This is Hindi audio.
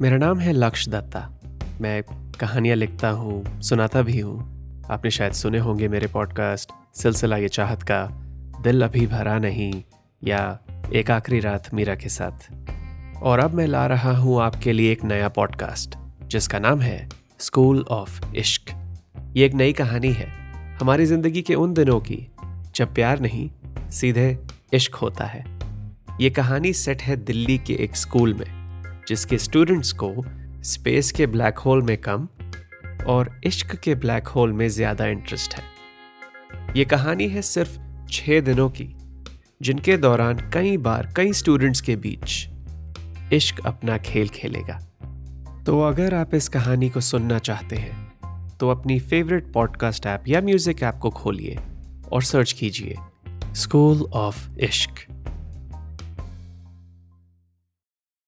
मेरा नाम है लक्ष्य दत्ता मैं कहानियाँ लिखता हूँ, सुनाता भी हूँ। आपने शायद सुने होंगे मेरे पॉडकास्ट सिलसिला ये चाहत का, दिल अभी भरा नहीं, या एक आखिरी रात मीरा के साथ। और अब मैं ला रहा हूँ आपके लिए एक नया पॉडकास्ट जिसका नाम है स्कूल ऑफ़ इश्क ये एक नई कहानी है, हमारी ज़िंदगी के उन दिनों की, जब प्यार नहीं, सीधे इश्क होता है। ये कहानी सेट है दिल्ली के एक स्कूल में। जिसके स्टूडेंट्स को स्पेस के ब्लैक होल में कम और इश्क के ब्लैक होल में ज़्यादा इंटरेस्ट है। ये कहानी है सिर्फ़ छह दिनों की, जिनके दौरान कई बार कई स्टूडेंट्स के बीच इश्क अपना खेल खेलेगा। तो अगर आप इस कहानी को सुनना चाहते हैं तो अपनी फेवरेट पॉडकास्ट ऐप या म्यूज़िक ऐप को खोलिए और सर्च कीजिए स्कूल ऑफ़ इश्क